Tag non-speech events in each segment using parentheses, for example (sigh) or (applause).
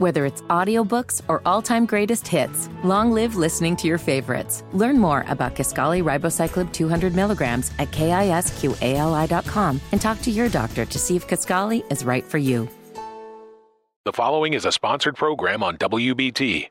Whether it's audiobooks or all-time greatest hits, long live listening to your favorites. Learn more about Kisqali Ribociclib 200 milligrams at kisqali.com and talk to your doctor to see if Kisqali is right for you. The following is a sponsored program on WBT.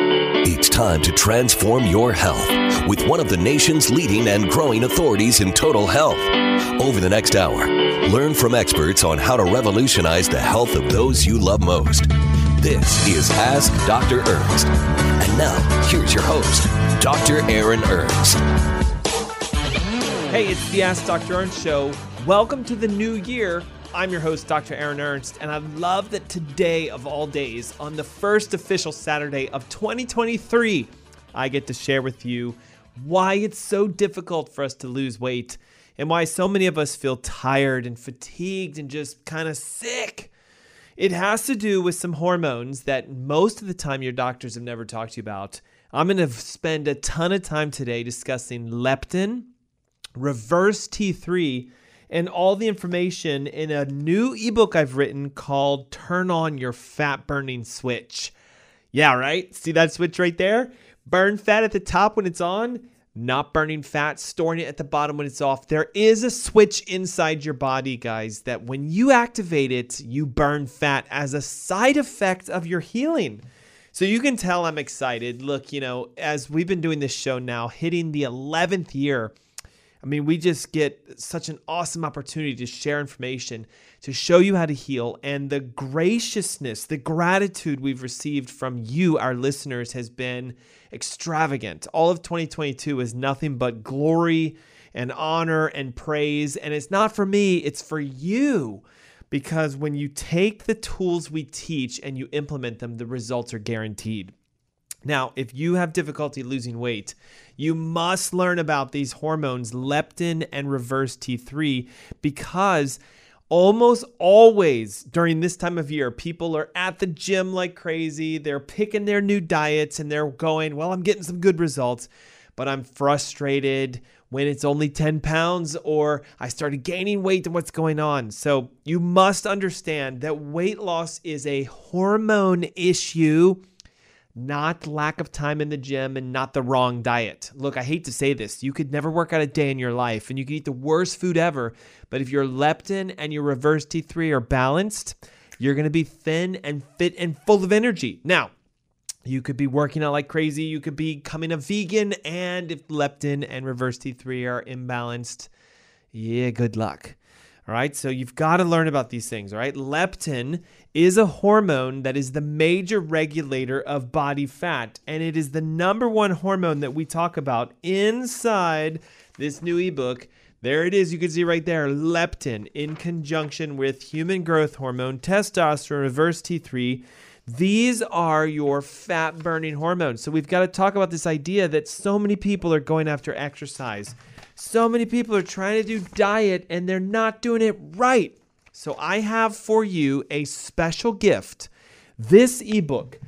It's time to transform your health with one of the nation's leading and growing authorities in total health. Over the next hour, learn from experts on how to revolutionize the health of those you love most. This is Ask Dr. Ernst. And now, here's your host, Dr. Aaron Ernst. Hey, it's the Ask Dr. Ernst show. Welcome to the new year. I'm your host, Dr. Aaron Ernst, and I love that today, of all days, on the first official Saturday of 2023, I get to share with you why it's so difficult for us to lose weight and why so many of us feel tired and fatigued and just kind of sick. It has to do with some hormones that most of the time your doctors have never talked to you about. I'm going to spend a ton of time today discussing leptin, reverse T3, and all the information in a new ebook I've written called Turn On Your Fat Burning Switch. Yeah, right? See that switch right there? Burn fat at the top when it's on, not burning fat, storing it at the bottom when it's off. There is a switch inside your body, guys, that when you activate it, you burn fat as a side effect of your healing. So you can tell I'm excited. Look, you know, as we've been doing this show now, hitting the 11th year, I mean, we just get such an awesome opportunity to share information, to show you how to heal. And the graciousness, the gratitude we've received from you, our listeners, has been extravagant. All of 2022 is nothing but glory and honor and praise. And it's not for me, it's for you. Because when you take the tools we teach and you implement them, the results are guaranteed. Now, if you have difficulty losing weight, you must learn about these hormones, leptin and reverse T3, because almost always during this time of year, people are at the gym like crazy. They're picking their new diets and they're going, Well, I'm getting some good results, but I'm frustrated when it's only 10 pounds or I started gaining weight and what's going on. So you must understand that weight loss is a hormone issue not lack of time in the gym and not the wrong diet. Look, I hate to say this. You could never work out a day in your life and you could eat the worst food ever, but if your leptin and your reverse T3 are balanced, you're going to be thin and fit and full of energy. Now, you could be working out like crazy, you could be becoming a vegan and if leptin and reverse T3 are imbalanced, yeah, good luck. All right, so you've got to learn about these things, all right? Leptin is a hormone that is the major regulator of body fat, and it is the number one hormone that we talk about inside this new ebook. There it is, you can see right there leptin in conjunction with human growth hormone, testosterone, reverse T3. These are your fat burning hormones. So we've got to talk about this idea that so many people are going after exercise so many people are trying to do diet and they're not doing it right. So I have for you a special gift. This ebook,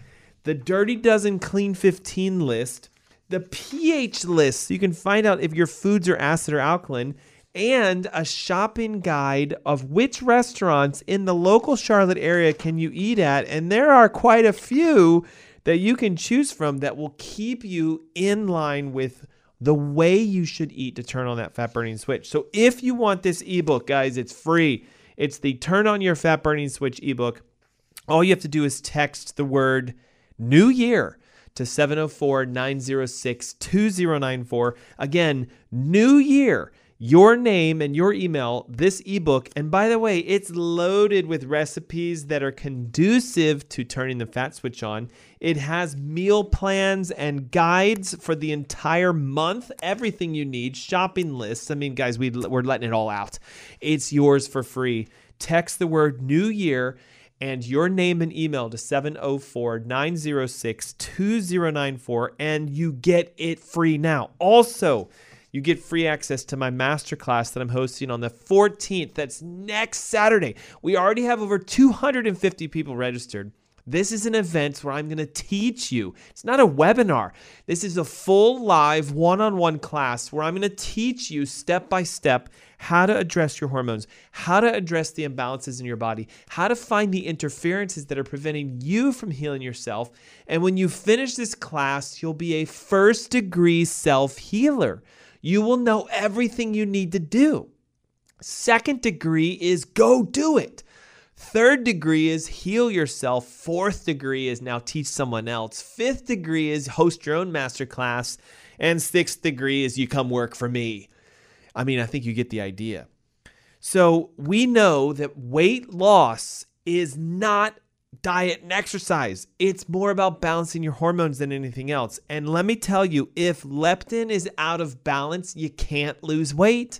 the Dirty Dozen Clean 15 list, the pH list, so you can find out if your foods are acid or alkaline, and a shopping guide of which restaurants in the local Charlotte area can you eat at. And there are quite a few that you can choose from that will keep you in line with the way you should eat to turn on that fat burning switch. So if you want this ebook, guys, it's free. It's the Turn On Your Fat Burning Switch ebook. All you have to do is text the word New Year to 704 906 2094. Again, New Year your name and your email, this ebook. And by the way, it's loaded with recipes that are conducive to turning the fat switch on. It has meal plans and guides for the entire month, everything you need, shopping lists. I mean, guys, we, we're letting it all out. It's yours for free. Text the word New Year and your name and email to 704 906 2094, and you get it free now. Also, you get free access to my masterclass that I'm hosting on the 14th. That's next Saturday. We already have over 250 people registered. This is an event where I'm going to teach you. It's not a webinar. This is a full live one on one class where I'm going to teach you step by step how to address your hormones, how to address the imbalances in your body, how to find the interferences that are preventing you from healing yourself. And when you finish this class, you'll be a first degree self healer. You will know everything you need to do. Second degree is go do it. Third degree is heal yourself. Fourth degree is now teach someone else. Fifth degree is host your own masterclass. And sixth degree is you come work for me. I mean, I think you get the idea. So we know that weight loss is not diet and exercise. It's more about balancing your hormones than anything else. And let me tell you, if leptin is out of balance, you can't lose weight.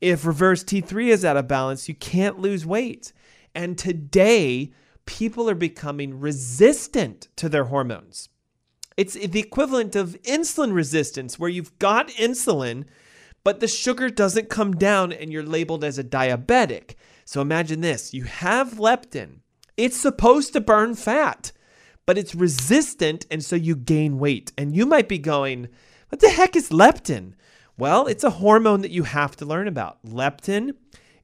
If reverse T3 is out of balance, you can't lose weight. And today, people are becoming resistant to their hormones. It's the equivalent of insulin resistance, where you've got insulin, but the sugar doesn't come down and you're labeled as a diabetic. So imagine this you have leptin, it's supposed to burn fat, but it's resistant, and so you gain weight. And you might be going, What the heck is leptin? Well, it's a hormone that you have to learn about. Leptin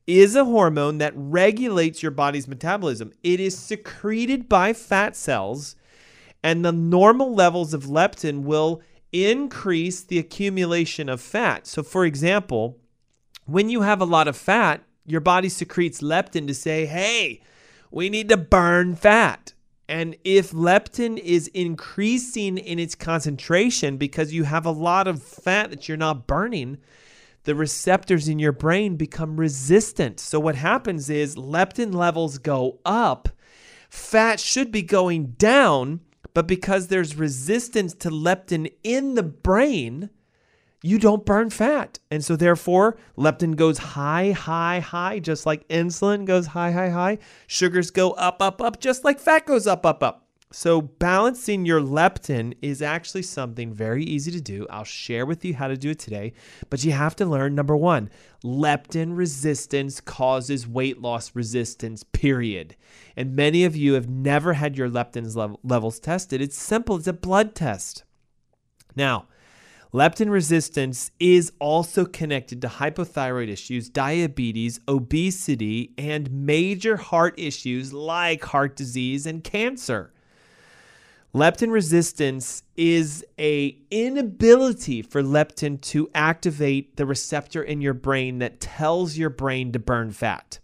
is a hormone that regulates your body's metabolism. It is secreted by fat cells, and the normal levels of leptin will increase the accumulation of fat. So, for example, when you have a lot of fat, your body secretes leptin to say, hey, we need to burn fat. And if leptin is increasing in its concentration because you have a lot of fat that you're not burning, the receptors in your brain become resistant. So, what happens is leptin levels go up, fat should be going down, but because there's resistance to leptin in the brain, you don't burn fat. And so, therefore, leptin goes high, high, high, just like insulin goes high, high, high. Sugars go up, up, up, just like fat goes up, up, up. So, balancing your leptin is actually something very easy to do. I'll share with you how to do it today, but you have to learn number one leptin resistance causes weight loss resistance, period. And many of you have never had your leptin level, levels tested. It's simple, it's a blood test. Now, leptin resistance is also connected to hypothyroid issues, diabetes, obesity, and major heart issues like heart disease and cancer. Leptin resistance is a inability for leptin to activate the receptor in your brain that tells your brain to burn fat.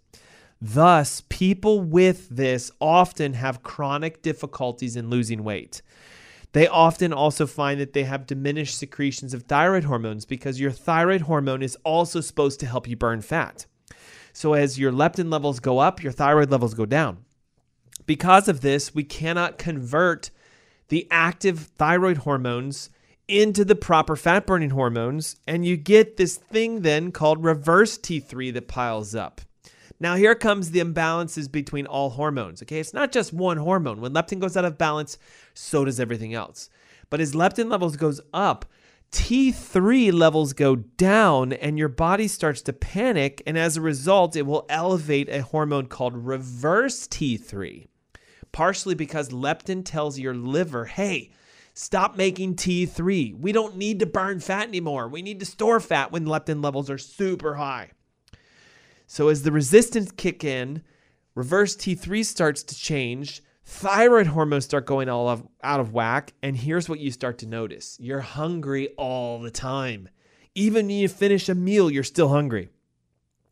Thus, people with this often have chronic difficulties in losing weight. They often also find that they have diminished secretions of thyroid hormones because your thyroid hormone is also supposed to help you burn fat. So, as your leptin levels go up, your thyroid levels go down. Because of this, we cannot convert the active thyroid hormones into the proper fat burning hormones, and you get this thing then called reverse T3 that piles up. Now, here comes the imbalances between all hormones. Okay, it's not just one hormone. When leptin goes out of balance, so does everything else. But as leptin levels goes up, T3 levels go down and your body starts to panic. And as a result, it will elevate a hormone called reverse T3 partially because leptin tells your liver, hey, stop making T3. We don't need to burn fat anymore. We need to store fat when leptin levels are super high. So as the resistance kick in, reverse T3 starts to change, thyroid hormones start going all of, out of whack, and here's what you start to notice. You're hungry all the time. Even when you finish a meal, you're still hungry.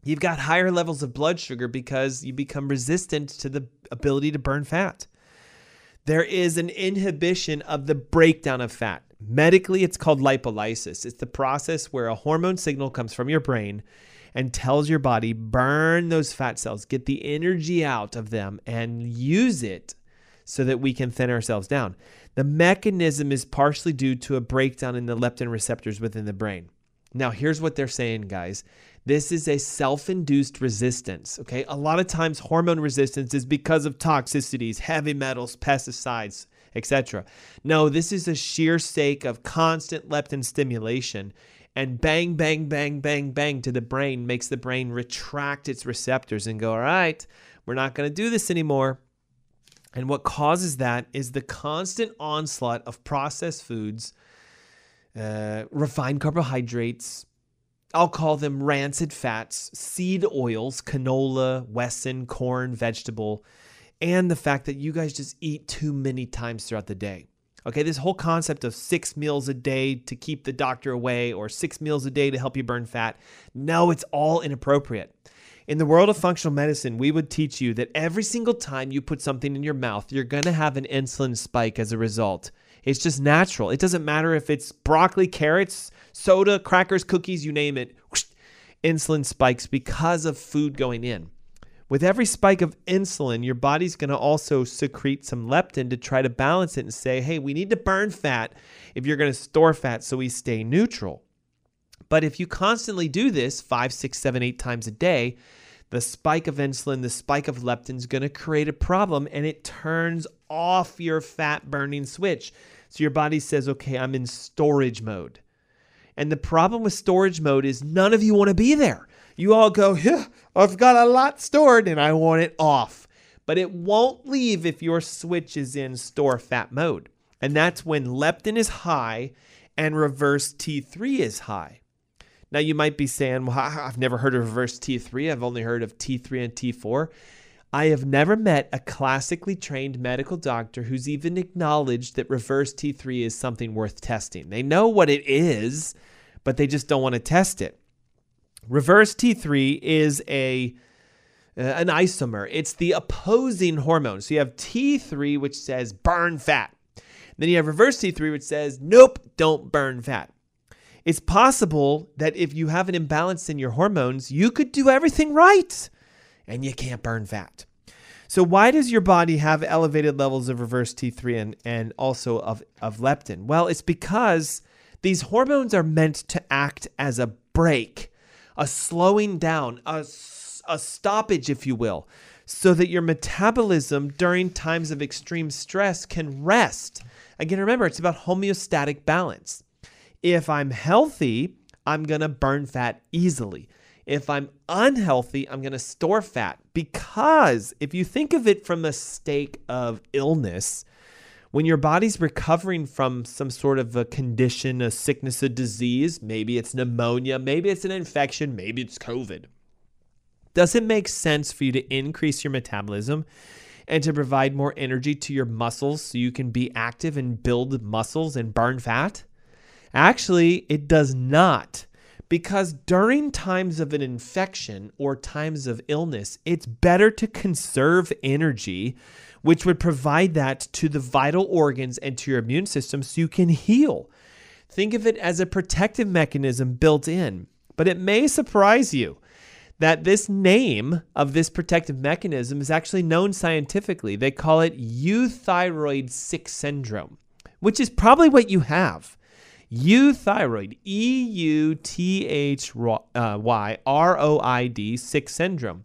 You've got higher levels of blood sugar because you become resistant to the ability to burn fat. There is an inhibition of the breakdown of fat. Medically, it's called lipolysis. It's the process where a hormone signal comes from your brain and tells your body burn those fat cells, get the energy out of them, and use it so that we can thin ourselves down. The mechanism is partially due to a breakdown in the leptin receptors within the brain. Now, here's what they're saying, guys. This is a self induced resistance. Okay. A lot of times, hormone resistance is because of toxicities, heavy metals, pesticides, etc. No, this is a sheer sake of constant leptin stimulation. And bang, bang, bang, bang, bang to the brain makes the brain retract its receptors and go, all right, we're not going to do this anymore. And what causes that is the constant onslaught of processed foods, uh, refined carbohydrates, I'll call them rancid fats, seed oils, canola, Wesson, corn, vegetable, and the fact that you guys just eat too many times throughout the day. Okay, this whole concept of six meals a day to keep the doctor away or six meals a day to help you burn fat, no, it's all inappropriate. In the world of functional medicine, we would teach you that every single time you put something in your mouth, you're going to have an insulin spike as a result. It's just natural. It doesn't matter if it's broccoli, carrots, soda, crackers, cookies, you name it. Insulin spikes because of food going in. With every spike of insulin, your body's going to also secrete some leptin to try to balance it and say, hey, we need to burn fat if you're going to store fat so we stay neutral. But if you constantly do this five, six, seven, eight times a day, the spike of insulin, the spike of leptin is going to create a problem and it turns off your fat burning switch. So your body says, okay, I'm in storage mode. And the problem with storage mode is none of you want to be there. You all go, yeah, I've got a lot stored and I want it off. But it won't leave if your switch is in store fat mode. And that's when leptin is high and reverse T3 is high. Now you might be saying, well, I've never heard of reverse T3. I've only heard of T3 and T4. I have never met a classically trained medical doctor who's even acknowledged that reverse T3 is something worth testing. They know what it is, but they just don't want to test it. Reverse T3 is a uh, an isomer. It's the opposing hormone. So you have T3 which says burn fat. Then you have reverse T3 which says nope, don't burn fat. It's possible that if you have an imbalance in your hormones, you could do everything right and you can't burn fat. So, why does your body have elevated levels of reverse T3 and, and also of, of leptin? Well, it's because these hormones are meant to act as a brake, a slowing down, a, a stoppage, if you will, so that your metabolism during times of extreme stress can rest. Again, remember, it's about homeostatic balance. If I'm healthy, I'm going to burn fat easily. If I'm unhealthy, I'm going to store fat because if you think of it from a stake of illness, when your body's recovering from some sort of a condition, a sickness, a disease, maybe it's pneumonia, maybe it's an infection, maybe it's COVID, does it make sense for you to increase your metabolism and to provide more energy to your muscles so you can be active and build muscles and burn fat? Actually, it does not. Because during times of an infection or times of illness, it's better to conserve energy, which would provide that to the vital organs and to your immune system so you can heal. Think of it as a protective mechanism built in. But it may surprise you that this name of this protective mechanism is actually known scientifically. They call it euthyroid sick syndrome, which is probably what you have. Euthyroid, E U T H Y R O I D sick syndrome.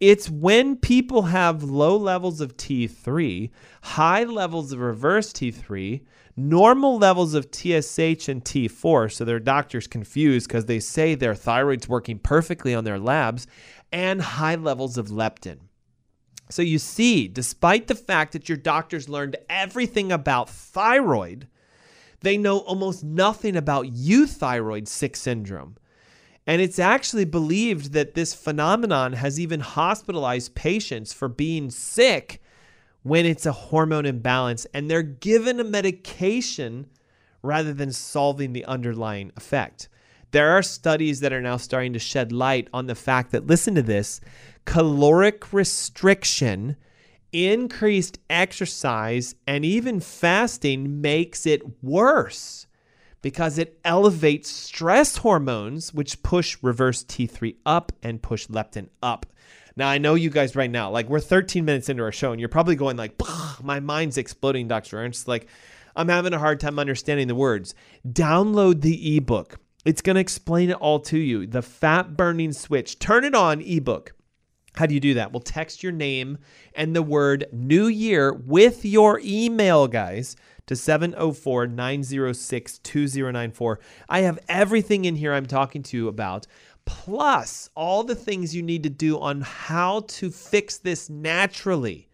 It's when people have low levels of T3, high levels of reverse T3, normal levels of TSH and T4, so their doctor's confused because they say their thyroid's working perfectly on their labs, and high levels of leptin. So you see, despite the fact that your doctors learned everything about thyroid, they know almost nothing about euthyroid sick syndrome. And it's actually believed that this phenomenon has even hospitalized patients for being sick when it's a hormone imbalance and they're given a medication rather than solving the underlying effect. There are studies that are now starting to shed light on the fact that, listen to this, caloric restriction increased exercise and even fasting makes it worse because it elevates stress hormones, which push reverse T3 up and push leptin up. Now I know you guys right now, like we're 13 minutes into our show, and you're probably going like, my mind's exploding, Dr. Ernst. Like, I'm having a hard time understanding the words. Download the ebook. It's to explain it all to you. The fat burning switch. Turn it on ebook. How do you do that? Well, text your name and the word new year with your email, guys, to 704 906 2094. I have everything in here I'm talking to you about, plus all the things you need to do on how to fix this naturally.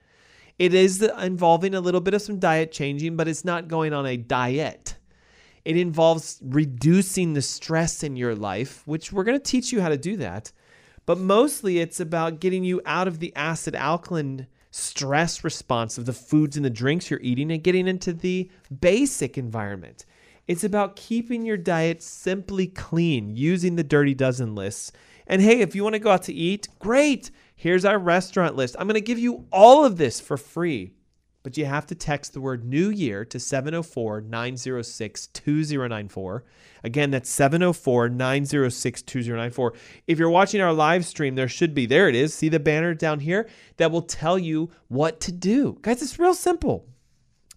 It is involving a little bit of some diet changing, but it's not going on a diet. It involves reducing the stress in your life, which we're going to teach you how to do that but mostly it's about getting you out of the acid alkaline stress response of the foods and the drinks you're eating and getting into the basic environment. It's about keeping your diet simply clean using the dirty dozen lists. And hey, if you want to go out to eat, great. Here's our restaurant list. I'm going to give you all of this for free but you have to text the word New Year to 704 906 2094. Again, that's 704 906 2094. If you're watching our live stream, there should be, there it is. See the banner down here that will tell you what to do. Guys, it's real simple.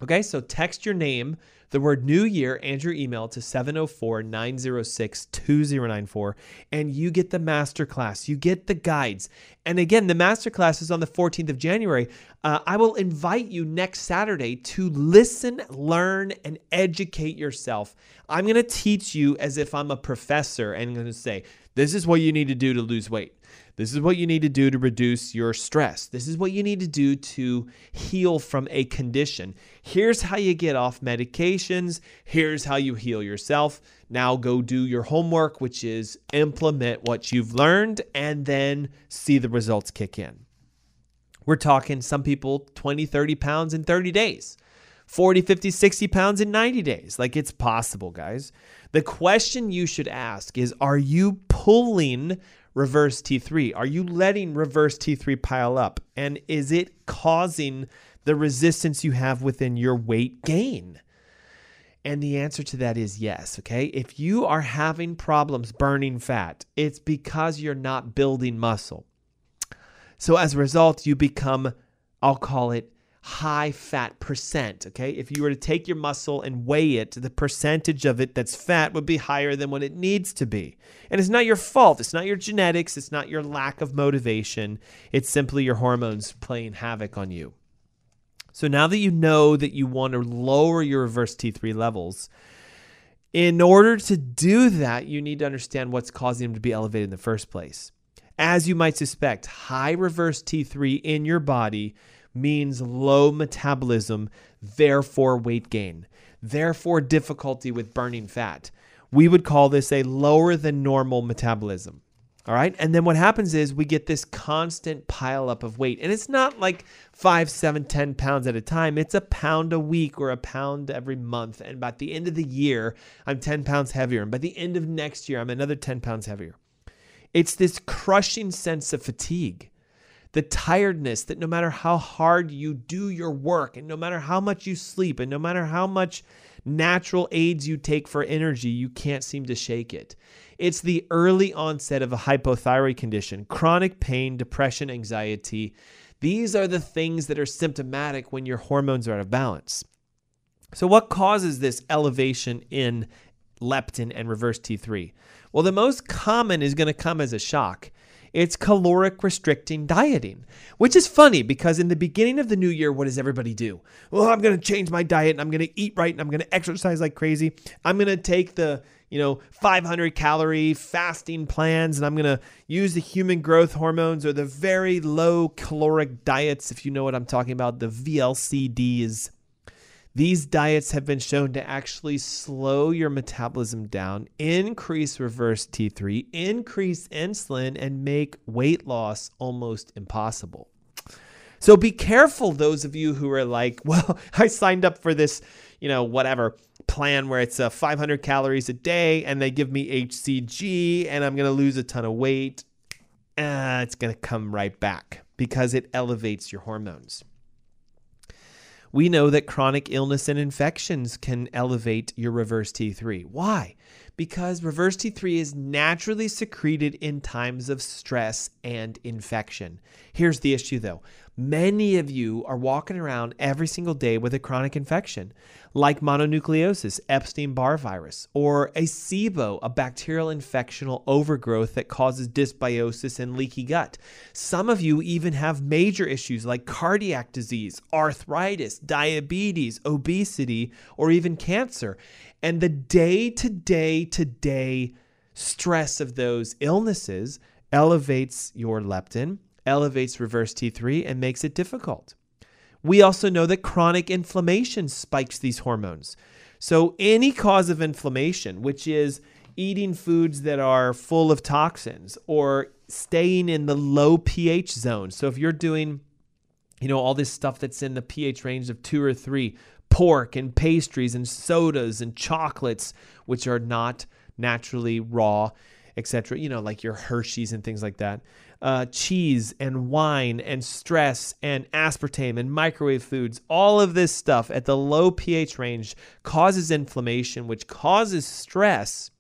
Okay, so text your name the word new year and your email to 704 906 2094, and you get the masterclass. You get the guides. And again, the masterclass is on the 14th of January. Uh, I will invite you next Saturday to listen, learn, and educate yourself. I'm going to teach you as if I'm a professor and I'm going to say, this is what you need to do to lose weight. This is what you need to do to reduce your stress. This is what you need to do to heal from a condition. Here's how you get off medications. Here's how you heal yourself. Now go do your homework, which is implement what you've learned and then see the results kick in. We're talking some people 20, 30 pounds in 30 days. 40, 50, 60 pounds in 90 days. Like it's possible, guys. The question you should ask is Are you pulling reverse T3? Are you letting reverse T3 pile up? And is it causing the resistance you have within your weight gain? And the answer to that is yes. Okay. If you are having problems burning fat, it's because you're not building muscle. So as a result, you become, I'll call it high fat percent. Okay. If you were to take your muscle and weigh it, the percentage of it that's fat would be higher than what it needs to be. And it's not your fault. It's not your genetics. It's not your lack of motivation. It's simply your hormones playing havoc on you. So now that you know that you want to lower your reverse T3 levels, in order to do that, you need to understand what's causing them to be elevated in the first place. As you might suspect, high reverse T3 in your body means low metabolism, therefore weight gain, therefore difficulty with burning fat. We would call this a lower than normal metabolism. All right. And then what happens is we get this constant pile up of weight. And it's not like five, seven, ten pounds at a time. It's a pound a week or a pound every month. And by the end of the year, I'm 10 pounds heavier. And by the end of next year, I'm another 10 pounds heavier. It's this crushing sense of fatigue the tiredness that no matter how hard you do your work and no matter how much you sleep and no matter how much natural aids you take for energy, you can't seem to shake it. It's the early onset of a hypothyroid condition, chronic pain, depression, anxiety. These are the things that are symptomatic when your hormones are out of balance. So, what causes this elevation in leptin and reverse T3? Well, the most common is going to come as a shock. It's caloric restricting dieting, which is funny because in the beginning of the new year, what does everybody do? Well, I'm going to change my diet and I'm going to eat right and I'm going to exercise like crazy. I'm going to take the you know 500 calorie fasting plans and i'm going to use the human growth hormones or the very low caloric diets if you know what i'm talking about the vlcds these diets have been shown to actually slow your metabolism down, increase reverse T3, increase insulin, and make weight loss almost impossible. So be careful, those of you who are like, (laughs) well, I signed up for this, you know, whatever plan where it's uh, 500 calories a day and they give me HCG and I'm going to lose a ton of weight. Uh, it's going to come right back because it elevates your hormones. We know that chronic illness and infections can elevate your reverse T3. Why? Because reverse T3 is naturally secreted in times of stress and infection. Here's the issue though Many of you are walking around every single day with a chronic infection, like mononucleosis, Epstein Barr virus, or a SIBO, a bacterial infectional overgrowth that causes dysbiosis and leaky gut. Some of you even have major issues like cardiac disease, arthritis, diabetes, obesity, or even cancer. And the day to day to day stress of those illnesses elevates your leptin elevates reverse T3 and makes it difficult. We also know that chronic inflammation spikes these hormones. So, any cause of inflammation, which is eating foods that are full of toxins or staying in the low pH zone. So, if you're doing, you know, all this stuff that's in the pH range of two or three, pork and pastries and sodas and chocolates, which are not naturally raw, etc., you know, like your Hershey's and things like that uh, cheese and wine and stress and aspartame and microwave foods, all of this stuff at the low pH range causes inflammation, which causes stress.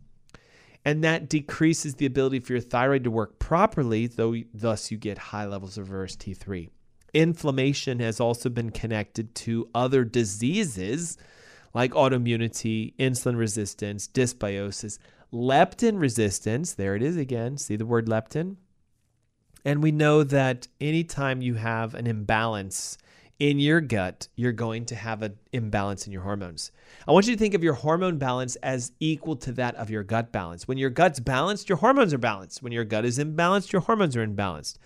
And that decreases the ability for your thyroid to work properly, though thus you get high levels of reverse T3. Inflammation has also been connected to other diseases like autoimmunity, insulin resistance, dysbiosis, leptin resistance. There it is again. See the word leptin? And we know that anytime you have an imbalance in your gut, you're going to have an imbalance in your hormones. I want you to think of your hormone balance as equal to that of your gut balance. When your gut's balanced, your hormones are balanced. When your gut is imbalanced, your hormones are imbalanced.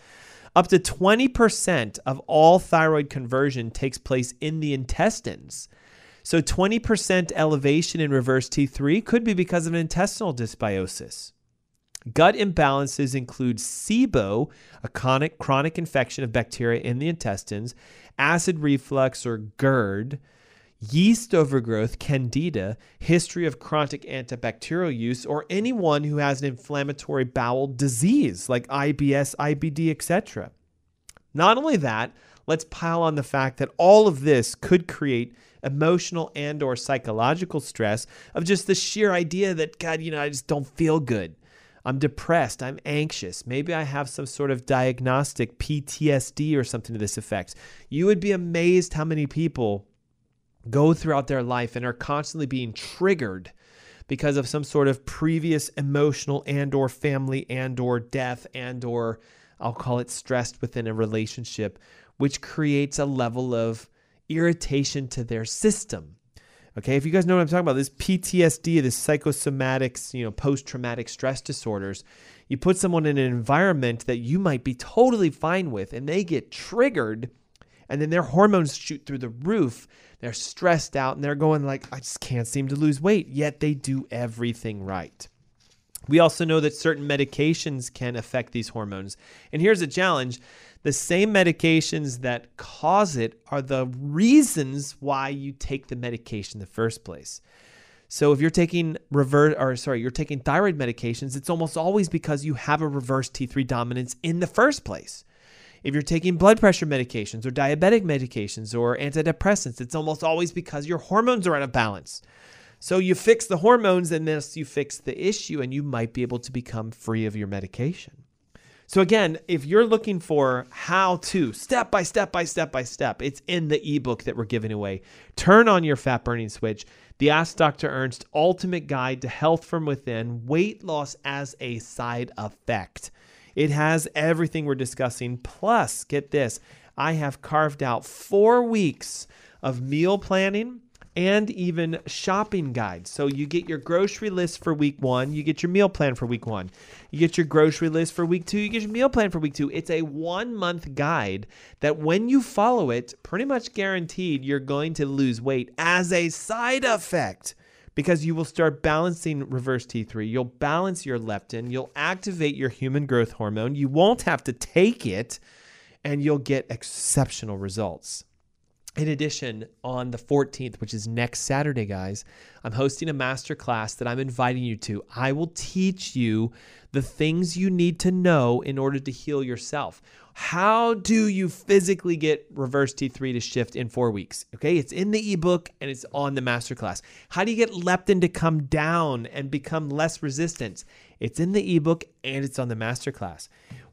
Up to 20% of all thyroid conversion takes place in the intestines. So 20% elevation in reverse T3 could be because of an intestinal dysbiosis. Gut imbalances include SIBO, a chronic, chronic infection of bacteria in the intestines, acid reflux or GERD, yeast overgrowth, candida, history of chronic antibacterial use, or anyone who has an inflammatory bowel disease like IBS, IBD, etc. Not only that, let's pile on the fact that all of this could create emotional and or psychological stress of just the sheer idea that god you know i just don't feel good I'm depressed. I'm anxious. Maybe I have some sort of diagnostic PTSD or something to this effect. You would be amazed how many people go throughout their life and are constantly being triggered because of some sort of previous emotional and or family and or death and or I'll call it stressed within a relationship which creates a level of irritation to their system. Okay, if you guys know what I'm talking about, this PTSD, this psychosomatics, you know, post-traumatic stress disorders, you put someone in an environment that you might be totally fine with, and they get triggered, and then their hormones shoot through the roof. They're stressed out, and they're going like, I just can't seem to lose weight. Yet they do everything right. We also know that certain medications can affect these hormones. And here's a challenge the same medications that cause it are the reasons why you take the medication in the first place. So if you're taking reverse or sorry, you're taking thyroid medications, it's almost always because you have a reverse T3 dominance in the first place. If you're taking blood pressure medications or diabetic medications or antidepressants, it's almost always because your hormones are out of balance. So you fix the hormones and thus you fix the issue and you might be able to become free of your medication. So again, if you're looking for how to step by step by step by step, it's in the ebook that we're giving away. Turn on your fat burning switch. The Ask Dr. Ernst Ultimate Guide to Health from Within, weight loss as a side effect. It has everything we're discussing. Plus, get this, I have carved out 4 weeks of meal planning and even shopping guides. So you get your grocery list for week one, you get your meal plan for week one, you get your grocery list for week two, you get your meal plan for week two. It's a one month guide that when you follow it, pretty much guaranteed you're going to lose weight as a side effect because you will start balancing reverse T3. You'll balance your leptin, you'll activate your human growth hormone, you won't have to take it, and you'll get exceptional results. In addition, on the 14th, which is next Saturday, guys, I'm hosting a master class that I'm inviting you to. I will teach you the things you need to know in order to heal yourself. How do you physically get reverse T3 to shift in four weeks? Okay, it's in the ebook and it's on the masterclass. How do you get leptin to come down and become less resistant? It's in the ebook and it's on the masterclass.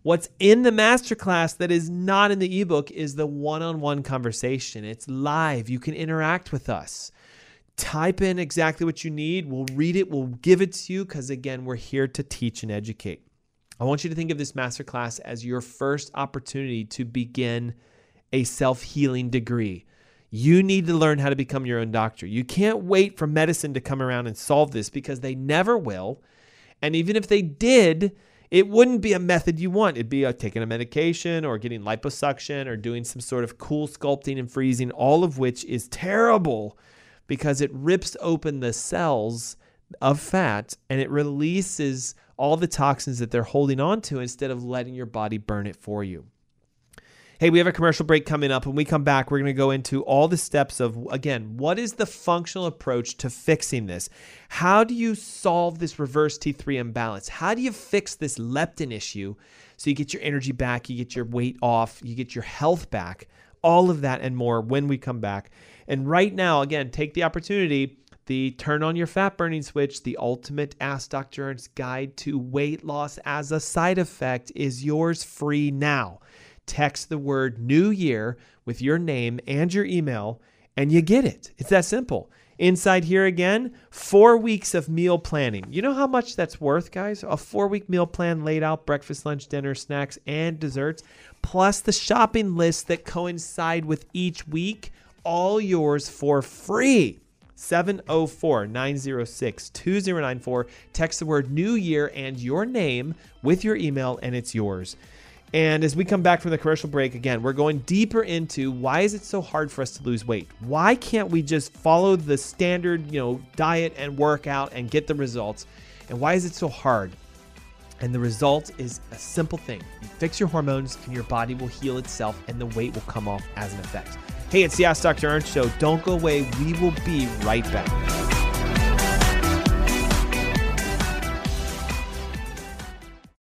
What's in the masterclass that is not in the ebook is the one on one conversation. It's live. You can interact with us. Type in exactly what you need. We'll read it, we'll give it to you because, again, we're here to teach and educate. I want you to think of this masterclass as your first opportunity to begin a self healing degree. You need to learn how to become your own doctor. You can't wait for medicine to come around and solve this because they never will. And even if they did, it wouldn't be a method you want. It'd be a, taking a medication or getting liposuction or doing some sort of cool sculpting and freezing, all of which is terrible because it rips open the cells of fat and it releases all the toxins that they're holding on to instead of letting your body burn it for you. Hey, we have a commercial break coming up. When we come back, we're going to go into all the steps of, again, what is the functional approach to fixing this? How do you solve this reverse T3 imbalance? How do you fix this leptin issue so you get your energy back, you get your weight off, you get your health back? All of that and more when we come back. And right now, again, take the opportunity. The Turn On Your Fat Burning Switch, the ultimate Ask Dr. Ernst guide to weight loss as a side effect, is yours free now text the word New Year with your name and your email, and you get it. It's that simple. Inside here again, four weeks of meal planning. You know how much that's worth, guys? A four week meal plan laid out breakfast, lunch, dinner, snacks, and desserts, plus the shopping list that coincide with each week, all yours for free. 704 906 2094. Text the word New Year and your name with your email, and it's yours. And as we come back from the commercial break again, we're going deeper into why is it so hard for us to lose weight? Why can't we just follow the standard, you know, diet and workout and get the results? And why is it so hard? And the result is a simple thing. You fix your hormones and your body will heal itself and the weight will come off as an effect. Hey, it's the Ask Dr. Ernst Show. Don't go away. We will be right back.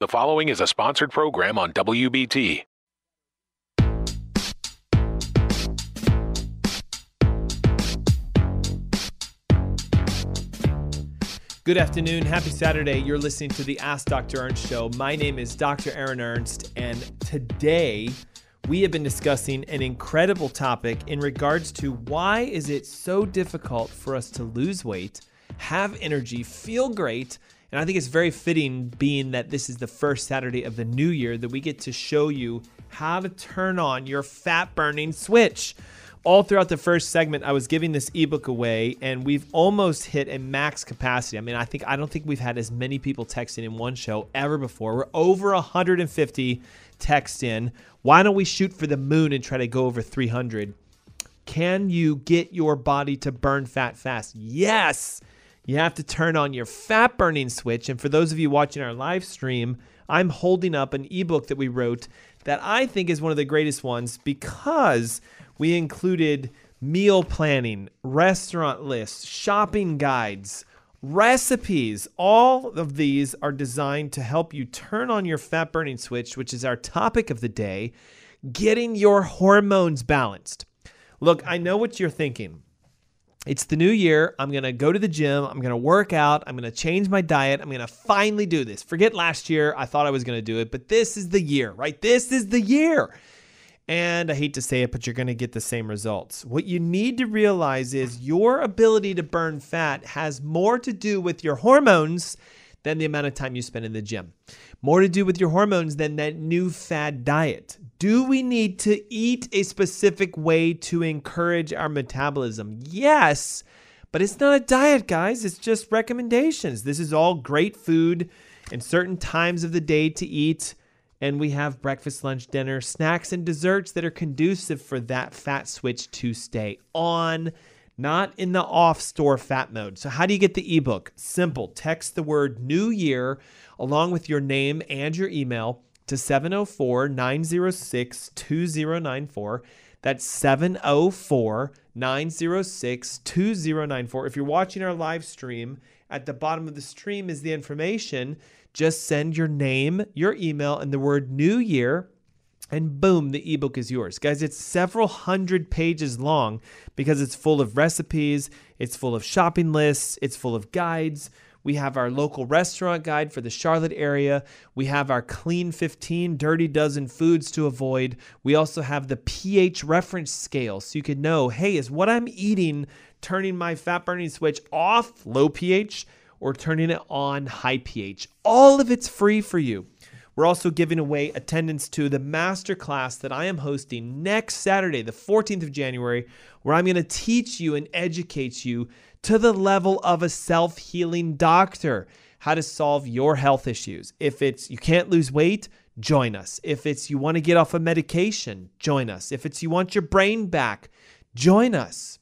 The following is a sponsored program on WBT. Good afternoon. Happy Saturday. You're listening to the Ask Dr. Ernst show. My name is Dr. Aaron Ernst, and today we have been discussing an incredible topic in regards to why is it so difficult for us to lose weight, have energy, feel great, and I think it's very fitting, being that this is the first Saturday of the new year, that we get to show you how to turn on your fat burning switch. All throughout the first segment, I was giving this ebook away, and we've almost hit a max capacity. I mean, I think I don't think we've had as many people texting in one show ever before. We're over 150 text in. Why don't we shoot for the moon and try to go over 300? Can you get your body to burn fat fast? Yes you have to turn on your fat burning switch. And for those of you watching our live stream, I'm holding up an ebook that we wrote that I think is one of the greatest ones because we included meal planning, restaurant lists, shopping guides, recipes. All of these are designed to help you turn on your fat burning switch, which is our topic of the day, getting your hormones balanced. Look, I know what you're thinking. It's the new year. I'm going to go to the gym. I'm going to work out. I'm going to change my diet. I'm going to finally do this. Forget last year. I thought I was going to do it, but this is the year, right? This is the year. And I hate to say it, but you're going to get the same results. What you need to realize is your ability to burn fat has more to do with your hormones than the amount of time you spend in the gym. More to do with your hormones than that new fad diet. Do we need to eat a specific way to encourage our metabolism? Yes, but it's not a diet, guys. It's just recommendations. This is all great food and certain times of the day to eat. And we have breakfast, lunch, dinner, snacks, and desserts that are conducive for that fat switch to stay on, not in the off store fat mode. So, how do you get the ebook? Simple. Text the word New Year along with your name and your email to 704 906 2094. That's 704 906 2094. If you're watching our live stream, at the bottom of the stream is the information. Just send your name, your email, and the word New Year, and boom, the ebook is yours. Guys, it's several hundred pages long because it's full of recipes, it's full of shopping lists, it's full of guides. We have our local restaurant guide for the Charlotte area. We have our Clean 15 Dirty Dozen foods to avoid. We also have the pH reference scale so you can know hey, is what I'm eating turning my fat burning switch off, low pH, or turning it on, high pH? All of it's free for you. We're also giving away attendance to the masterclass that I am hosting next Saturday, the 14th of January, where I'm going to teach you and educate you to the level of a self healing doctor how to solve your health issues. If it's you can't lose weight, join us. If it's you want to get off a of medication, join us. If it's you want your brain back, join us.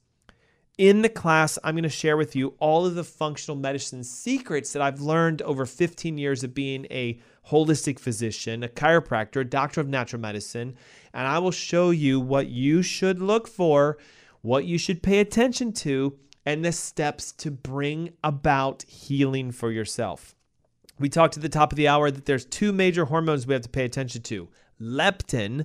In the class, I'm going to share with you all of the functional medicine secrets that I've learned over 15 years of being a holistic physician, a chiropractor, a doctor of natural medicine, and I will show you what you should look for, what you should pay attention to, and the steps to bring about healing for yourself. We talked at the top of the hour that there's two major hormones we have to pay attention to leptin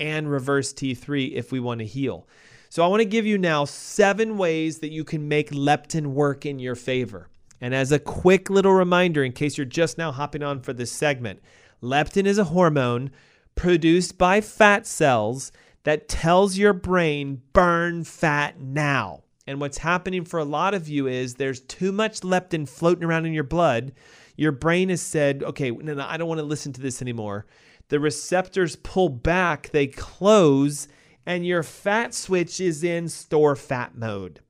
and reverse T3 if we want to heal. So, I want to give you now seven ways that you can make leptin work in your favor. And as a quick little reminder, in case you're just now hopping on for this segment, leptin is a hormone produced by fat cells that tells your brain burn fat now. And what's happening for a lot of you is there's too much leptin floating around in your blood. Your brain has said, okay, no, no, I don't want to listen to this anymore. The receptors pull back, they close, and your fat switch is in store fat mode.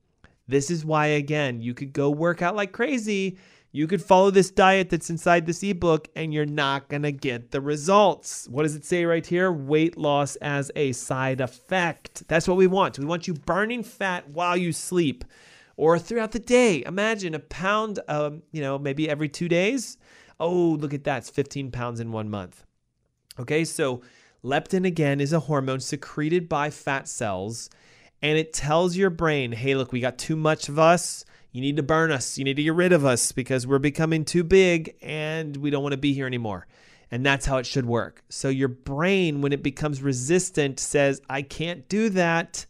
This is why, again, you could go work out like crazy you could follow this diet that's inside this ebook and you're not going to get the results. What does it say right here? Weight loss as a side effect. That's what we want. We want you burning fat while you sleep or throughout the day. Imagine a pound, um, you know, maybe every two days. Oh, look at that. It's 15 pounds in one month. Okay, so leptin again is a hormone secreted by fat cells and it tells your brain, hey, look, we got too much of us you need to burn us. You need to get rid of us because we're becoming too big and we don't want to be here anymore. And that's how it should work. So your brain, when it becomes resistant, says, I can't do that.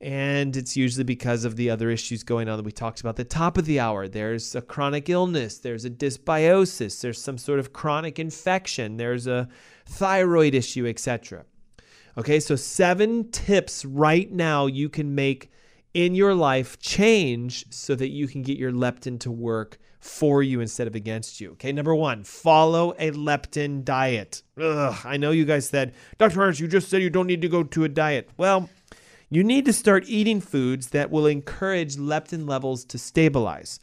And it's usually because of the other issues going on that we talked about the top of the hour. There's a chronic illness, there's a dysbiosis, there's some sort of chronic infection, there's a thyroid issue, etc. Okay, so seven tips right now you can make in your life change so that you can get your leptin to work for you instead of against you. Okay, number one, follow a leptin diet. Ugh, I know you guys said, Dr. Ernst, you just said you don't need to go to a diet. Well, you need to start eating foods that will encourage leptin levels to stabilize.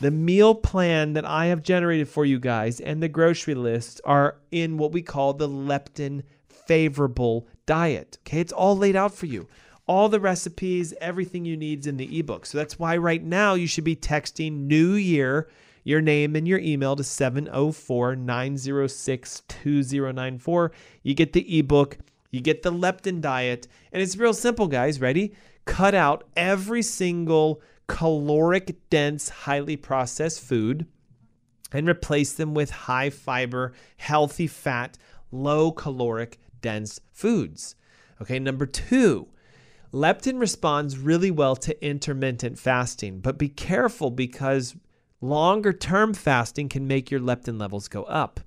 The meal plan that I have generated for you guys and the grocery list are in what we call the leptin favorable diet. Okay, it's all laid out for you all the recipes, everything you need is in the ebook. So that's why right now you should be texting New Year, your name and your email to 704 906 2094. You get the ebook, you get the leptin diet, and it's real simple, guys. Ready? Cut out every single caloric dense, highly processed food and replace them with high fiber, healthy fat, low caloric dense foods. Okay, number two, Leptin responds really well to intermittent fasting, but be careful because longer term fasting can make your leptin levels go up.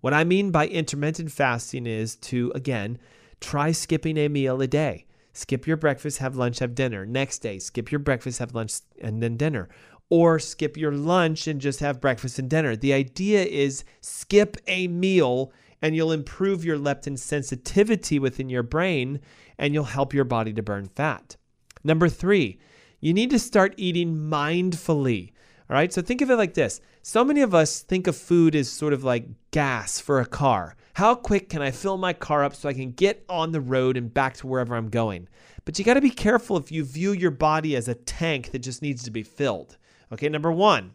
What I mean by intermittent fasting is to, again, try skipping a meal a day. Skip your breakfast, have lunch, have dinner. Next day, skip your breakfast, have lunch, and then dinner. Or skip your lunch and just have breakfast and dinner. The idea is skip a meal and you'll improve your leptin sensitivity within your brain and you'll help your body to burn fat. Number three, you need to start eating mindfully. All right, so think of it like this. So many of us think of food as sort of like gas for a car. How quick can I fill my car up so I can get on the road and back to wherever I'm going? But you got to be careful if you view your body as a tank that just needs to be filled. Okay, number one,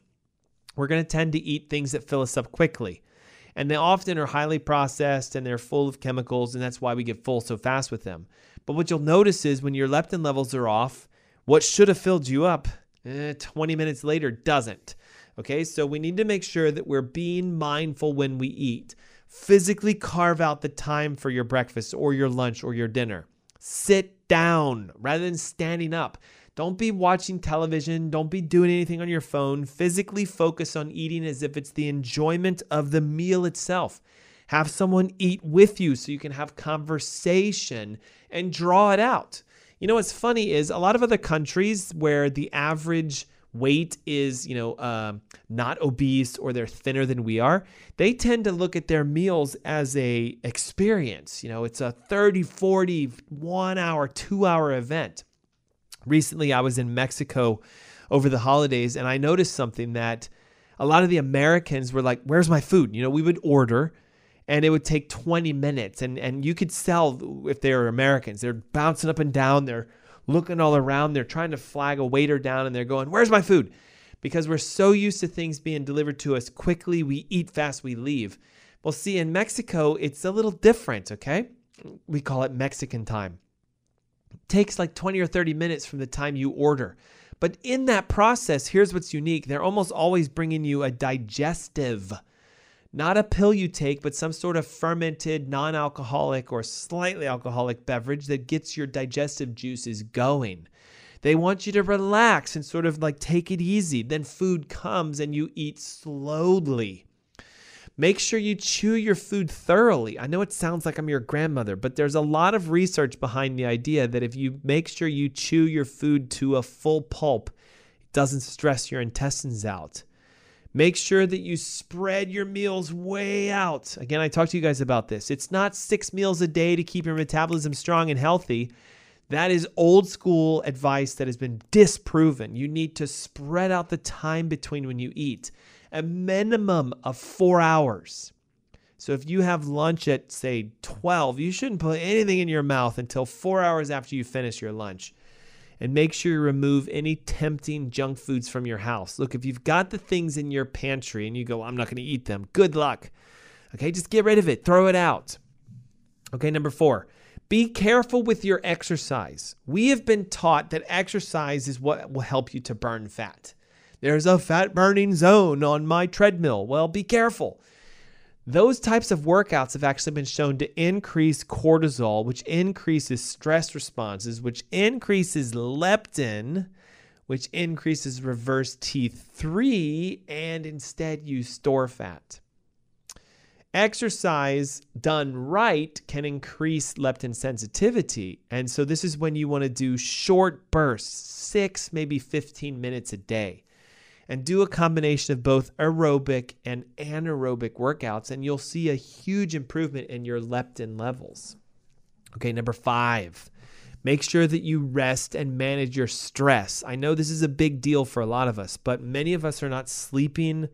we're going to tend to eat things that fill us up quickly and they often are highly processed and they're full of chemicals, and that's why we get full so fast with them. But what you'll notice is when your leptin levels are off, what should have filled you up eh, 20 minutes later doesn't. Okay, so we need to make sure that we're being mindful when we eat. Physically carve out the time for your breakfast or your lunch or your dinner. Sit down rather than standing up. Don't be watching television. Don't be doing anything on your phone. Physically focus on eating as if it's the enjoyment of the meal itself. Have someone eat with you so you can have conversation and draw it out. You know what's funny is a lot of other countries where the average weight is, you know, uh, not obese or they're thinner than we are, they tend to look at their meals as a experience. You know, it's a 30, 40, one hour, two hour event. Recently, I was in Mexico over the holidays and I noticed something that a lot of the Americans were like, Where's my food? You know, we would order and it would take 20 minutes and and you could sell if they were Americans. They're bouncing up and down, they're looking all around, they're trying to flag a waiter down and they're going, "Where's my food?" Because we're so used to things being delivered to us quickly, we eat fast, we leave. Well, see in Mexico, it's a little different, okay? We call it Mexican time. It takes like 20 or 30 minutes from the time you order. But in that process, here's what's unique. They're almost always bringing you a digestive not a pill you take, but some sort of fermented, non alcoholic, or slightly alcoholic beverage that gets your digestive juices going. They want you to relax and sort of like take it easy. Then food comes and you eat slowly. Make sure you chew your food thoroughly. I know it sounds like I'm your grandmother, but there's a lot of research behind the idea that if you make sure you chew your food to a full pulp, it doesn't stress your intestines out. Make sure that you spread your meals way out. Again, I talked to you guys about this. It's not six meals a day to keep your metabolism strong and healthy. That is old school advice that has been disproven. You need to spread out the time between when you eat, a minimum of four hours. So if you have lunch at, say, 12, you shouldn't put anything in your mouth until four hours after you finish your lunch and make sure you remove any tempting junk foods from your house. Look, if you've got the things in your pantry and you go, I'm not going to eat them, good luck. Okay, just get rid of it, throw it out. Okay, number four, be careful with your exercise. We have been taught that exercise is what will help you to burn fat. There's a fat burning zone on my treadmill. Well, be careful. Those types of workouts have actually been shown to increase cortisol, which increases stress responses, which increases leptin, which increases reverse T3, and instead you store fat. Exercise done right can increase leptin sensitivity. And so, this is when you want to do short bursts, six, maybe 15 minutes a day and do a combination of both aerobic and anaerobic workouts, and you'll see a huge improvement in your leptin levels. Okay, number five, make sure that you rest and manage your stress. I know this is a big deal for a lot of us, but many of us are not sleeping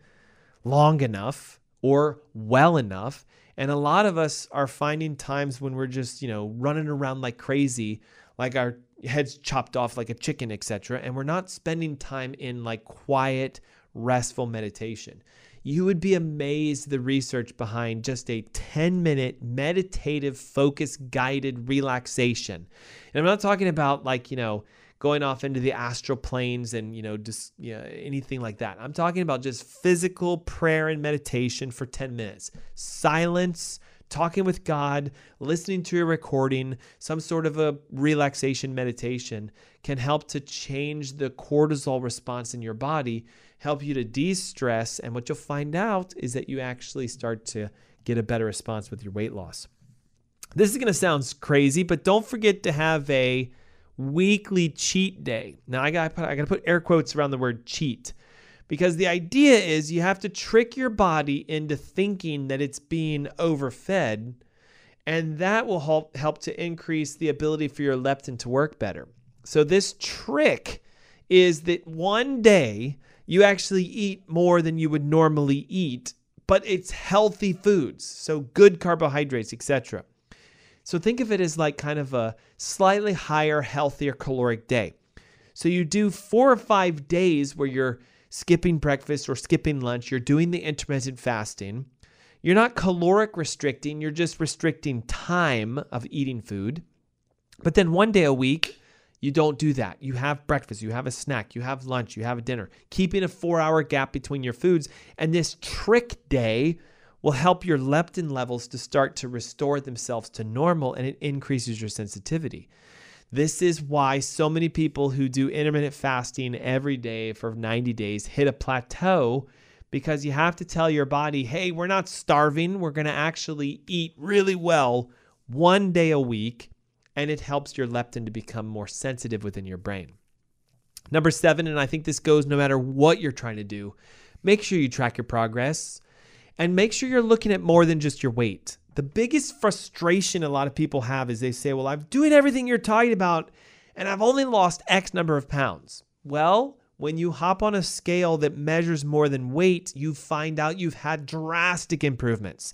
long enough or well enough. And a lot of us are finding times when we're just, you know, running around like crazy, like our heads chopped off like a chicken, etc. And we're not spending time in like quiet, restful meditation. You would be amazed the research behind just a 10 minute meditative, focus guided relaxation. And I'm not talking about like, you know, going off into the astral planes and, you know, just you know, anything like that. I'm talking about just physical prayer and meditation for 10 minutes. Silence talking with God, listening to a recording, some sort of a relaxation meditation can help to change the cortisol response in your body, help you to de stress. And what you'll find out is that you actually start to get a better response with your weight loss. This is going to sound crazy, but don't forget to have a weekly cheat day. Now I got I got to put air quotes around the word cheat because the idea is you have to trick your body into thinking that it's being overfed, and that will help, help to increase the ability for your leptin to work better. So, this trick is that one day you actually eat more than you would normally eat, but it's healthy foods, so good carbohydrates, etc. So, think of it as like kind of a slightly higher, healthier caloric day. So, you do four or five days where you're skipping breakfast or skipping lunch, you're doing the intermittent fasting. You're not caloric restricting, you're just restricting time of eating food. But then one day a week, you don't do that. You have breakfast, you have a snack, you have lunch, you have a dinner, keeping a four hour gap between your foods. And this trick day will help your leptin levels to start to restore themselves to normal and it increases your sensitivity. This is why so many people who do intermittent fasting every day for 90 days hit a plateau because you have to tell your body, hey, we're not starving. We're going to actually eat really well one day a week. And it helps your leptin to become more sensitive within your brain. Number seven, and I think this goes no matter what you're trying to do, make sure you track your progress and make sure you're looking at more than just your weight. The biggest frustration a lot of people have is they say, Well, I'm doing everything you're talking about and I've only lost X number of pounds. Well, when you hop on a scale that measures more than weight, you find out you've had drastic improvements.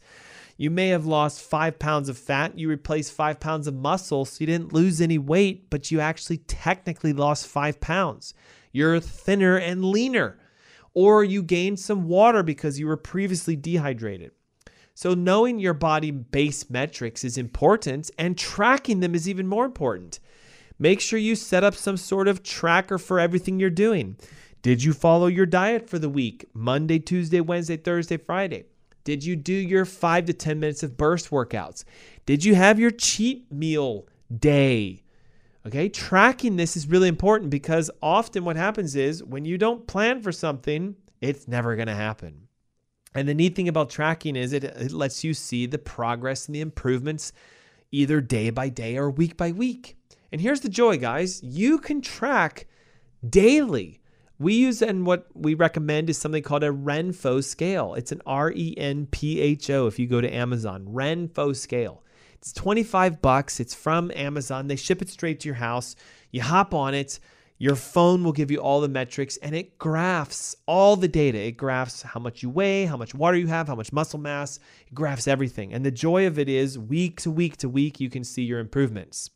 You may have lost five pounds of fat, you replaced five pounds of muscle, so you didn't lose any weight, but you actually technically lost five pounds. You're thinner and leaner, or you gained some water because you were previously dehydrated. So, knowing your body base metrics is important, and tracking them is even more important. Make sure you set up some sort of tracker for everything you're doing. Did you follow your diet for the week? Monday, Tuesday, Wednesday, Thursday, Friday? Did you do your five to 10 minutes of burst workouts? Did you have your cheat meal day? Okay, tracking this is really important because often what happens is when you don't plan for something, it's never to happen. And the neat thing about tracking is it, it lets you see the progress and the improvements either day by day or week by week. And here's the joy, guys you can track daily. We use and what we recommend is something called a Renpho scale. It's an R E N P H O if you go to Amazon. Renpho scale. It's 25 bucks. It's from Amazon. They ship it straight to your house. You hop on it. Your phone will give you all the metrics and it graphs all the data. It graphs how much you weigh, how much water you have, how much muscle mass. It graphs everything. And the joy of it is week to week to week, you can see your improvements.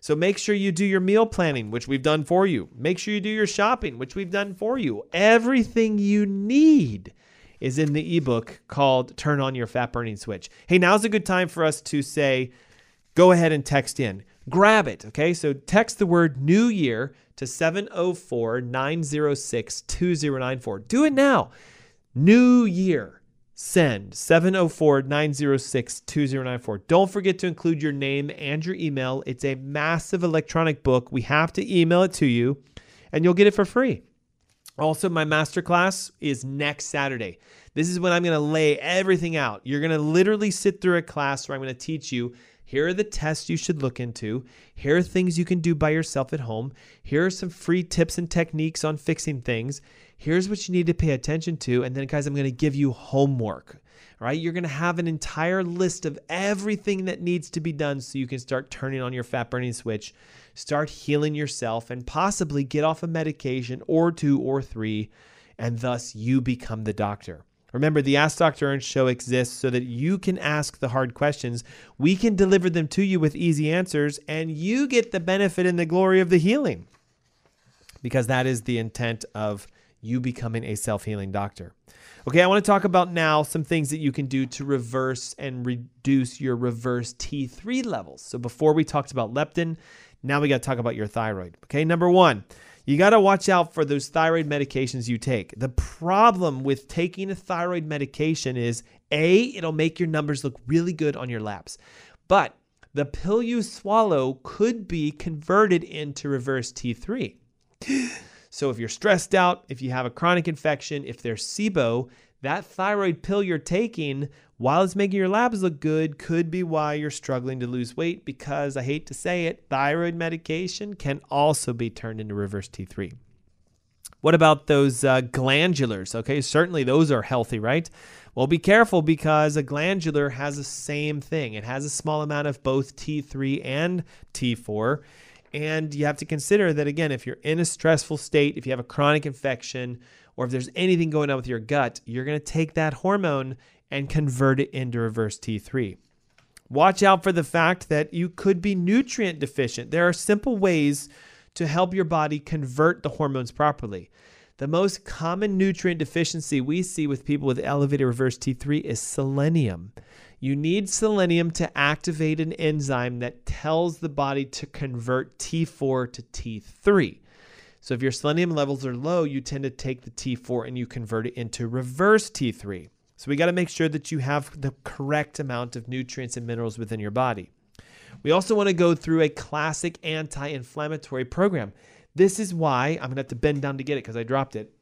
So make sure you do your meal planning, which we've done for you. Make sure you do your shopping, which we've done for you. Everything you need is in the ebook called Turn On Your Fat Burning Switch. Hey, now's a good time for us to say, go ahead and text in. Grab it, okay? So text the word New Year to 704 906 2094. Do it now. New Year send 704 906 2094. Don't forget to include your name and your email. It's a massive electronic book. We have to email it to you, and you'll get it for free. Also, my masterclass is next Saturday. This is when I'm going to lay everything out. You're going to literally sit through a class where I'm going to teach you here are the tests you should look into. Here are things you can do by yourself at home. Here are some free tips and techniques on fixing things here's what you need to pay attention to. And then, guys, I'm going to give you homework. Right, you're going to have an entire list of everything that needs to be done so you can start turning on your fat burning switch, start healing yourself, and possibly get off a medication or two or three, and thus you become the doctor. Remember, the Ask Dr. Ernst show exists so that you can ask the hard questions. We can deliver them to you with easy answers, and you get the benefit and the glory of the healing. Because that is the intent of you becoming a self healing doctor. Okay, I want to talk about now some things that you can do to reverse and reduce your reverse T3 levels. So before we talked about leptin, now we got to talk about your thyroid. Okay, number one, you got to watch out for those thyroid medications you take. The problem with taking a thyroid medication is A, it'll make your numbers look really good on your labs. But the pill you swallow could be converted into reverse T3. (gasps) So if you're stressed out, if you have a chronic infection, if there's SIBO, that thyroid pill you're taking, while it's making your labs look good, could be why you're struggling to lose weight because I hate to say it, thyroid medication can also be turned into reverse T3. What about those uh, glandulars? Okay, certainly those are healthy, right? Well, be careful because a glandular has the same thing. It has a small amount of both T3 and T4. And you have to consider that, again, if you're in a stressful state, if you have a chronic infection, or if there's anything going on with your gut, you're going to take that hormone and convert it into reverse T3. Watch out for the fact that you could be nutrient deficient. There are simple ways to help your body convert the hormones properly. The most common nutrient deficiency we see with people with elevated reverse T3 is selenium. You need selenium to activate an enzyme that tells the body to convert T4 to T3. So if your selenium levels are low, you tend to take the T4 and you convert it into reverse T3. So we got to make sure that you have the correct amount of nutrients and minerals within your body. We also want to go through a classic anti inflammatory program. This is why I'm going to have to bend down to get it because I dropped it.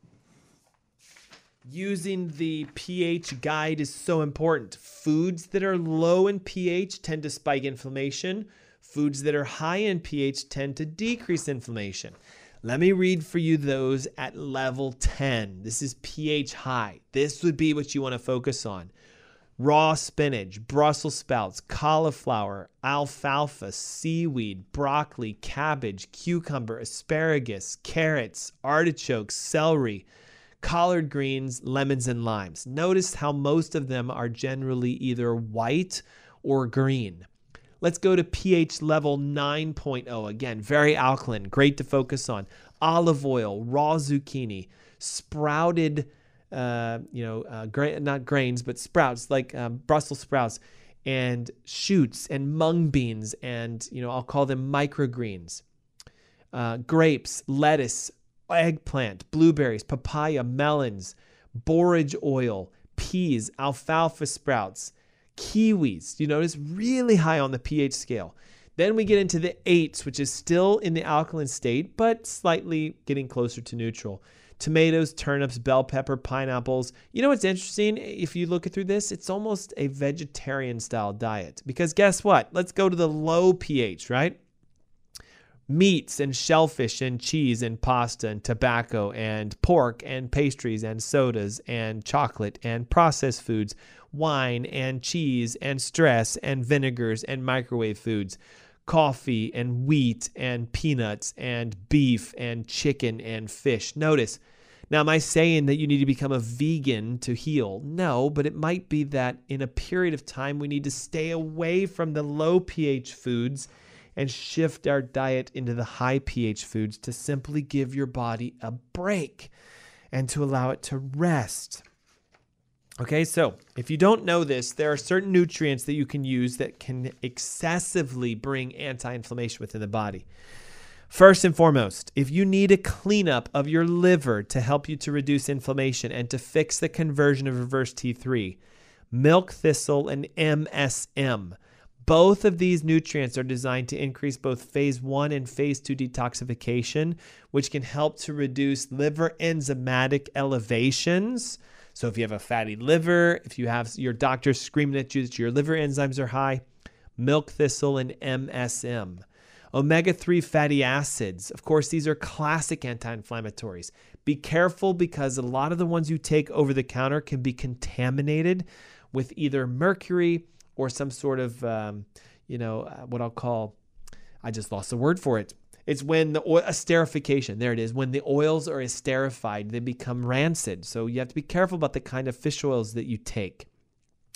Using the pH guide is so important. Foods that are low in pH tend to spike inflammation. Foods that are high in pH tend to decrease inflammation. Let me read for you those at level 10. This is pH high. This would be what you want to focus on. Raw spinach, Brussels sprouts, cauliflower, alfalfa, seaweed, broccoli, cabbage, cucumber, asparagus, carrots, artichokes, celery, collard greens, lemons, and limes. Notice how most of them are generally either white or green. Let's go to pH level 9.0. Again, very alkaline, great to focus on. Olive oil, raw zucchini, sprouted, uh, you know, uh, gra- not grains, but sprouts like um, Brussels sprouts and shoots and mung beans and, you know, I'll call them microgreens. Uh, grapes, lettuce, eggplant, blueberries, papaya, melons, borage oil, peas, alfalfa sprouts, kiwis. You notice really high on the pH scale. Then we get into the eights, which is still in the alkaline state, but slightly getting closer to neutral. Tomatoes, turnips, bell pepper, pineapples. You know what's interesting? If you look through this, it's almost a vegetarian style diet. Because guess what? Let's go to the low pH, right? meats and shellfish and cheese and pasta and tobacco and pork and pastries and sodas and chocolate and processed foods, wine and cheese and stress and vinegars and microwave foods, coffee and wheat and peanuts and beef and chicken and fish. Notice, now, am I saying that you need to become a vegan to heal? No, but it might be that in a period of time we need to stay away from the low pH foods and shift our diet into the high pH foods to simply give your body a break and to allow it to rest. Okay, so if you don't know this, there are certain nutrients that you can use that can excessively bring anti inflammation within the body. First and foremost, if you need a cleanup of your liver to help you to reduce inflammation and to fix the conversion of reverse T3, milk thistle and MSM both of these nutrients are designed to increase both phase one and phase two detoxification, which can help to reduce liver enzymatic elevations. So, if you have a fatty liver, if you have your doctor screaming at you that your liver enzymes are high, milk thistle and MSM. Omega 3 fatty acids. Of course, these are classic anti inflammatories. Be careful because a lot of the ones you take over the counter can be contaminated with either mercury or some sort of, um, you know, uh, what I'll call, I just lost the word for it. It's when the oil, esterification, there it is. When the oils are esterified, they become rancid. So you have to be careful about the kind of fish oils that you take.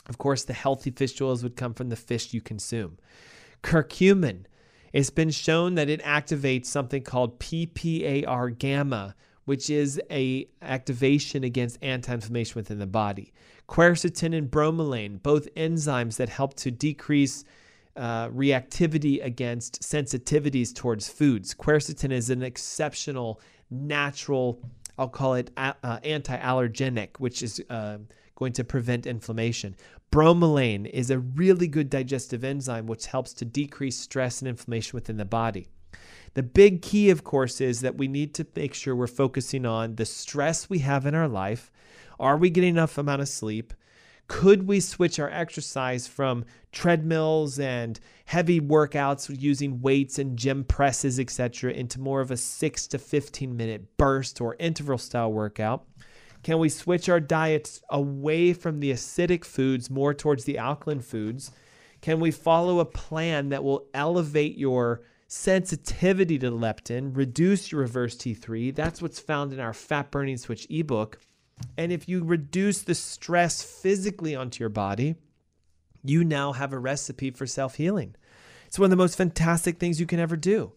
Of course, the healthy fish oils would come from the fish you consume. Curcumin. It's been shown that it activates something called PPAR gamma, which is a activation against anti-inflammation within the body. Quercetin and bromelain, both enzymes that help to decrease uh, reactivity against sensitivities towards foods. Quercetin is an exceptional natural, I'll call it uh, anti-allergenic, which is uh, going to prevent inflammation. Bromelain is a really good digestive enzyme which helps to decrease stress and inflammation within the body. The big key, of course, is that we need to make sure we're focusing on the stress we have in our life. Are we getting enough amount of sleep? Could we switch our exercise from treadmills and heavy workouts using weights and gym presses, etc., into more of a 6 to 15 minute burst or interval style workout? Can we switch our diets away from the acidic foods more towards the alkaline foods? Can we follow a plan that will elevate your sensitivity to leptin, reduce your reverse T3. That's what's found in our Fat Burning Switch ebook. And if you reduce the stress physically onto your body, you now have a recipe for self healing. It's one of the most fantastic things you can ever do.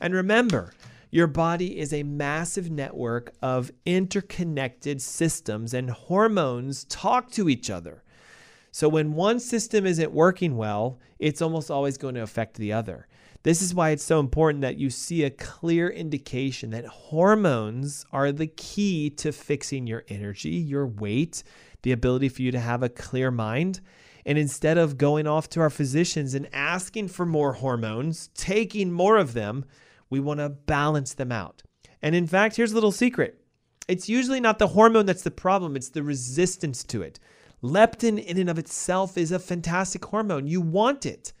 And remember, your body is a massive network of interconnected systems, and hormones talk to each other. So when one system isn't working well, it's almost always going to affect the other. This is why it's so important that you see a clear indication that hormones are the key to fixing your energy, your weight, the ability for you to have a clear mind. And instead of going off to our physicians and asking for more hormones, taking more of them, we want to balance them out. And in fact, here's a little secret it's usually not the hormone that's the problem, it's the resistance to it. Leptin, in and of itself, is a fantastic hormone. You want it,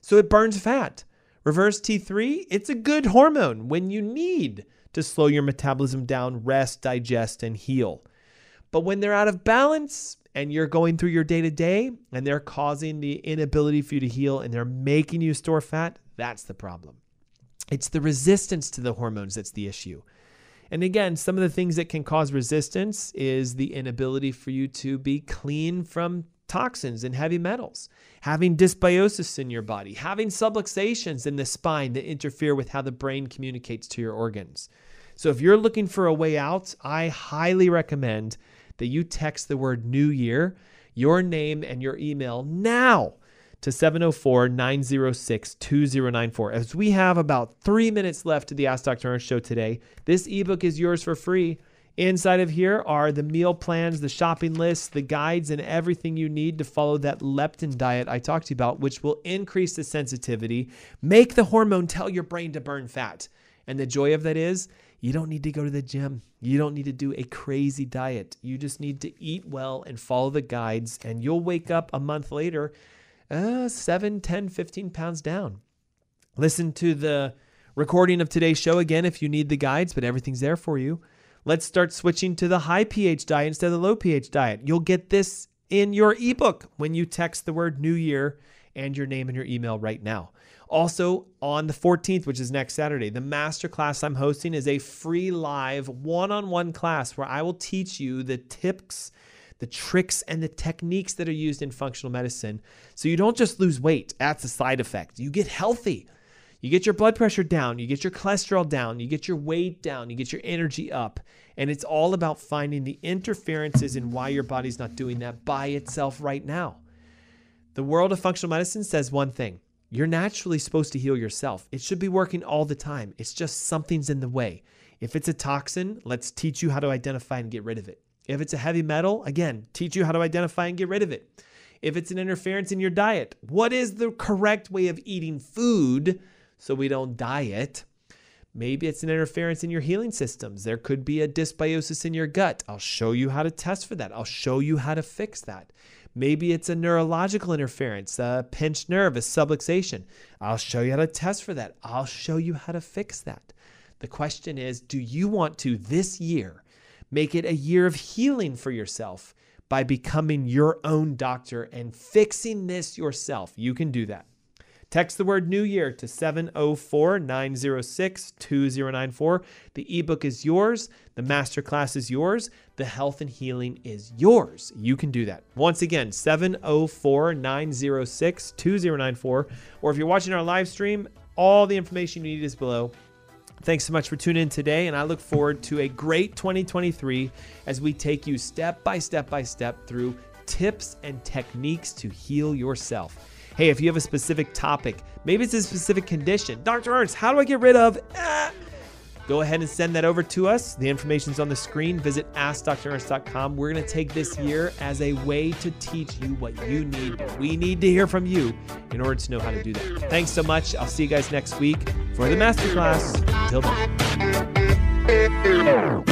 so it burns fat. Reverse T3, it's a good hormone when you need to slow your metabolism down, rest, digest, and heal. But when they're out of balance and you're going through your day to day and they're causing the inability for you to heal and they're making you store fat, that's the problem. It's the resistance to the hormones that's the issue. And again, some of the things that can cause resistance is the inability for you to be clean from toxins and heavy metals, having dysbiosis in your body, having subluxations in the spine that interfere with how the brain communicates to your organs. So if you're looking for a way out, I highly recommend that you text the word New Year, your name, and your email now to 704 906 2094. As we have about three minutes left to the Ask Dr. Ernst show today, this ebook is yours for free. Inside of here are the meal plans, the shopping lists, the guides, and everything you need to follow that leptin diet I talked to you about, which will increase the sensitivity, make the hormone tell your brain to burn fat. And the joy of that is you don't need to go to the gym. You don't need to do a crazy diet. You just need to eat well and follow the guides, and you'll wake up a month later uh, 7, 10, 15 pounds down. Listen to the recording of today's show again if you need the guides, but everything's there for you. Let's start switching to the high pH diet instead of the low pH diet. You'll get this in your ebook when you text the word New Year and your name and your email right now. Also, on the 14th, which is next Saturday, the masterclass I'm hosting is a free live one on one class where I will teach you the tips the tricks and the techniques that are used in functional medicine. So you don't just lose weight, that's a side effect. You get healthy. You get your blood pressure down, you get your cholesterol down, you get your weight down, you get your energy up. And it's all about finding the interferences in why your body's not doing that by itself right now. The world of functional medicine says one thing you're naturally supposed to heal yourself. It should be working all the time. It's just something's in the way. If it's a toxin, let's teach you how to identify and get rid of it. If it's a heavy metal, again, teach you how to identify and get rid of it. If it's an interference in your diet, what is the correct way of eating food so we don't diet? Maybe it's an interference in your healing systems. There could be a dysbiosis in your gut. I'll show you how to test for that. I'll show you how to fix that. Maybe it's a neurological interference, a pinched nerve, a subluxation. I'll show you how to test for that. I'll show you how to fix that. The question is do you want to this year Make it a year of healing for yourself by becoming your own doctor and fixing this yourself. You can do that. Text the word New Year to 704 906 2094. The ebook is yours. The masterclass is yours. The health and healing is yours. You can do that. Once again, 704 906 2094. Or if you're watching our live stream, all the information you need is below. Thanks so much for tuning in today, and I look forward to a great 2023 as we take you step by step by step through tips and techniques to heal yourself. Hey, if you have a specific topic, maybe it's a specific condition. Dr. Ernst, how do I get rid of? Ah, Go ahead and send that over to us. The information's on the screen. Visit AskDrErnst.com. We're going to take this year as a way to teach you what you need. We need to hear from you in order to know how to do that. Thanks so much. I'll see you guys next week for the masterclass. Until then.